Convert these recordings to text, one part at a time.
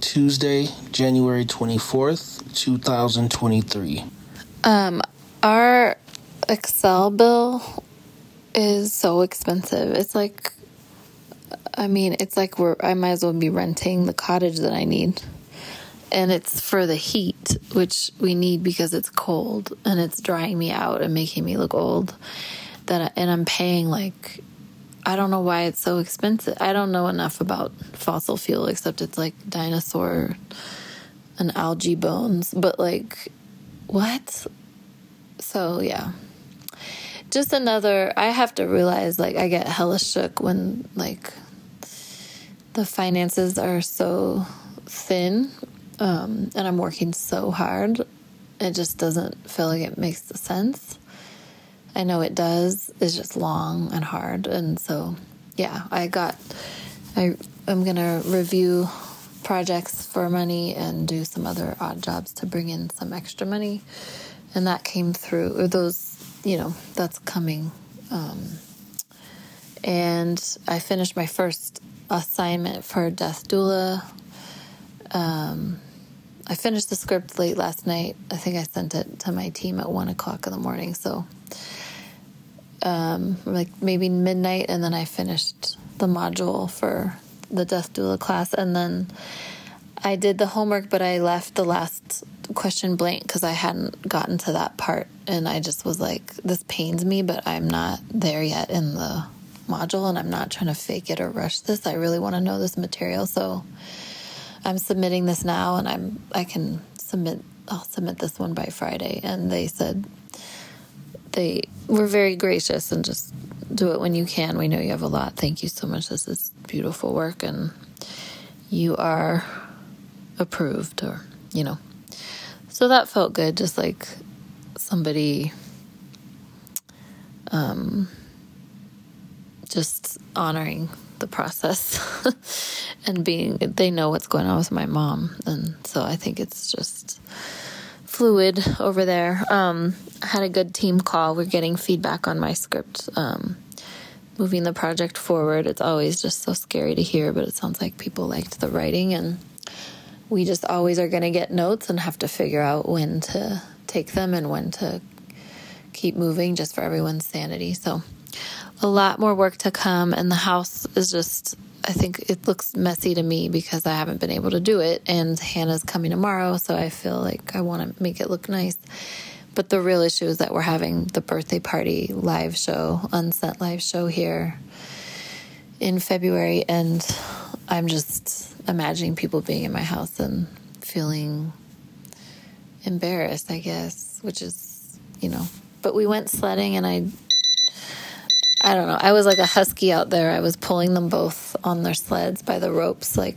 Tuesday, January 24th, 2023. Um, our Xcel bill is so expensive. It's like, I mean, it's like we're, I might as well be renting the cottage that I need. And it's for the heat, which we need because it's cold and it's drying me out and making me look old. That I, and I'm paying like I don't know why it's so expensive. I don't know enough about fossil fuel except it's like dinosaur and algae bones, but like what? So yeah. Just another I have to realize like I get hella shook when like the finances are so thin um, and I'm working so hard. It just doesn't feel like it makes sense. I know it does. It's just long and hard. And so, yeah, I got, I, I'm going to review projects for money and do some other odd jobs to bring in some extra money. And that came through, or those, you know, that's coming. Um, and I finished my first assignment for Death Doula. Um, I finished the script late last night. I think I sent it to my team at one o'clock in the morning. So um, like maybe midnight, and then I finished the module for the death doula class, and then I did the homework, but I left the last question blank because I hadn't gotten to that part, and I just was like, "This pains me, but I'm not there yet in the module, and I'm not trying to fake it or rush this. I really want to know this material, so I'm submitting this now, and I'm I can submit. I'll submit this one by Friday." And they said they were very gracious and just do it when you can. We know you have a lot. Thank you so much. This is beautiful work and you are approved or, you know. So that felt good just like somebody um just honoring the process and being they know what's going on with my mom and so I think it's just fluid over there. Um, had a good team call. We're getting feedback on my script. Um, moving the project forward. It's always just so scary to hear, but it sounds like people liked the writing, and we just always are going to get notes and have to figure out when to take them and when to keep moving just for everyone's sanity. So, a lot more work to come, and the house is just I think it looks messy to me because I haven't been able to do it. And Hannah's coming tomorrow, so I feel like I want to make it look nice. But the real issue is that we're having the birthday party live show, unsent live show here in February. And I'm just imagining people being in my house and feeling embarrassed, I guess, which is, you know. But we went sledding and I I don't know. I was like a husky out there. I was pulling them both on their sleds by the ropes, like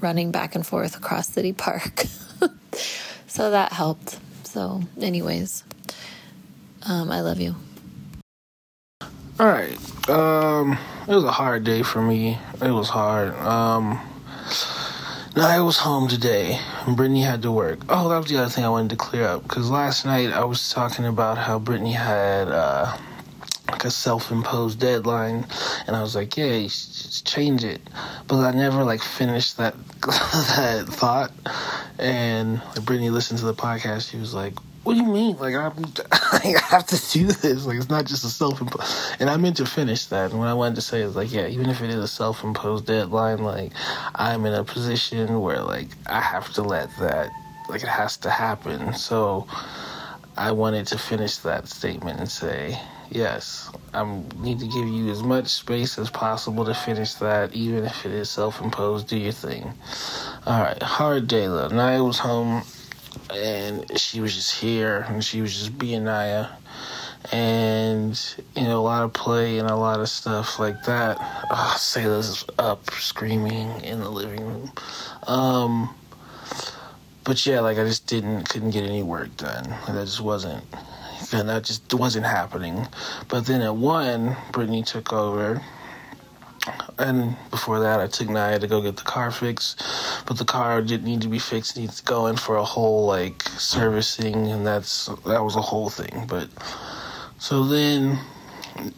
running back and forth across City Park. so that helped. So, anyways, um, I love you. All right. Um, it was a hard day for me. It was hard. Um, I was home today, and Brittany had to work. Oh, that was the other thing I wanted to clear up because last night I was talking about how Brittany had. Uh, like a self-imposed deadline and i was like yeah you should change it but i never like finished that that thought and like brittany listened to the podcast. She was like what do you mean? Like I'm, i have to do this. Like it's not just a self-imposed and i meant to finish that. And what i wanted to say is like yeah even if it is a self-imposed deadline like i'm in a position where like i have to let that like it has to happen. So i wanted to finish that statement and say yes, I need to give you as much space as possible to finish that, even if it is self-imposed. Do your thing. All right, hard day though. Naya was home, and she was just here, and she was just being Naya, and you know a lot of play and a lot of stuff like that. Oh, Sayla's up screaming in the living room. Um, but yeah, like I just didn't couldn't get any work done. Like, that just wasn't and that just wasn't happening. But then at one, Brittany took over. And before that, I took Naya to go get the car fixed. But the car didn't need to be fixed; it needs to go in for a whole like servicing, and that's that was a whole thing. But so then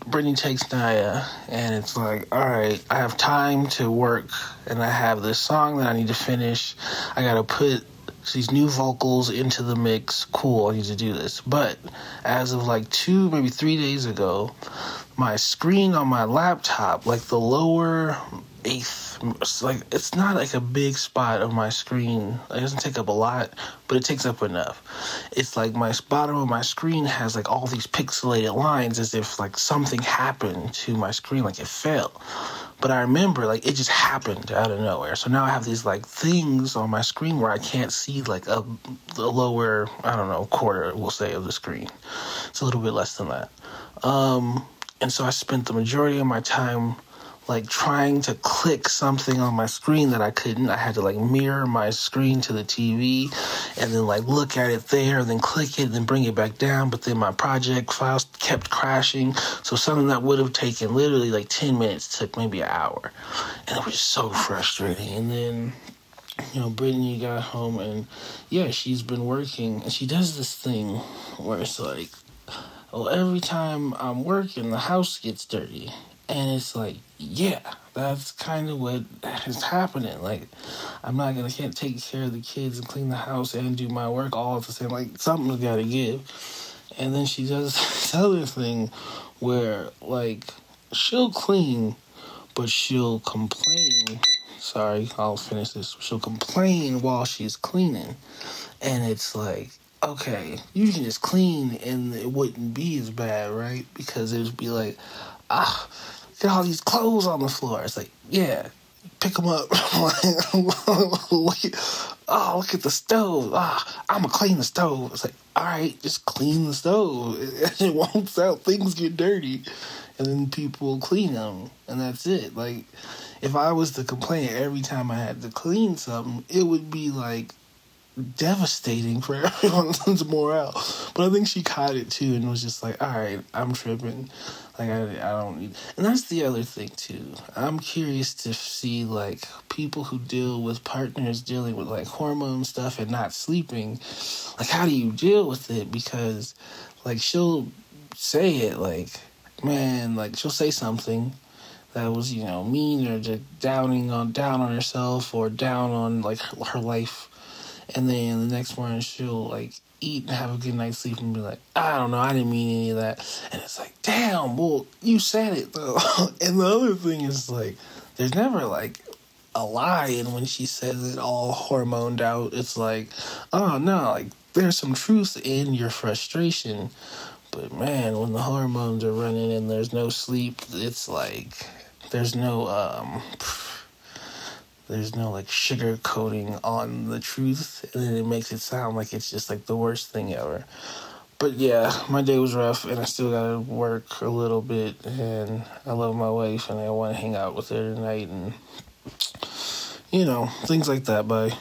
Brittany takes Naya, and it's like, all right, I have time to work, and I have this song that I need to finish. I gotta put these new vocals into the mix. Cool, I need to do this. But as of like two, maybe three days ago, my screen on my laptop, like the lower eighth, like it's not like a big spot of my screen. It doesn't take up a lot, but it takes up enough. It's like my bottom of my screen has like all these pixelated lines, as if like something happened to my screen, like it fell. But I remember like it just happened out of nowhere. So now I have these like things on my screen where I can't see like a the lower I don't know quarter we'll say of the screen. It's a little bit less than that. Um, and so I spent the majority of my time like trying to click something on my screen that I couldn't. I had to like mirror my screen to the TV and then like look at it there and then click it and then bring it back down. But then my project files kept crashing. So something that would have taken literally like 10 minutes took maybe an hour. And it was so frustrating. And then you know, Brittany got home and yeah, she's been working and she does this thing where it's like, well, every time I'm working, the house gets dirty. And it's like, yeah, that's kind of what is happening. Like, I'm not gonna can't take care of the kids and clean the house and do my work all at the same. Like, something's got to give. And then she does this other thing where, like, she'll clean, but she'll complain. Sorry, I'll finish this. She'll complain while she's cleaning, and it's like, okay, you can just clean and it wouldn't be as bad, right? Because it would be like, ah, get all these clothes on the floor. It's like, yeah, pick them up. oh, look at the stove. Ah, I'm gonna clean the stove. It's like, all right, just clean the stove. It won't sell. Things get dirty, and then people clean them, and that's it. Like, if I was to complain every time I had to clean something, it would be like devastating for everyone's morale. But I think she caught it too and was just like, all right, I'm tripping. Like, I, I don't need. And that's the other thing too. I'm curious to see like people who deal with partners dealing with like hormone stuff and not sleeping. Like, how do you deal with it? Because like she'll say it like, man, like she'll say something that was you know mean or just downing on down on herself or down on like her, her life and then the next morning she'll like eat and have a good night's sleep and be like, I don't know, I didn't mean any of that. And it's like, damn, well, you said it though. and the other thing is like, there's never like a lie and when she says it all hormoned out. It's like, oh no, like there's some truth in your frustration. But man, when the hormones are running and there's no sleep, it's like there's no um there's no like sugar coating on the truth and then it makes it sound like it's just like the worst thing ever. But yeah my day was rough and i still gotta work a little bit and i love my wife and i want to hang out with her tonight and you know things like that. Bye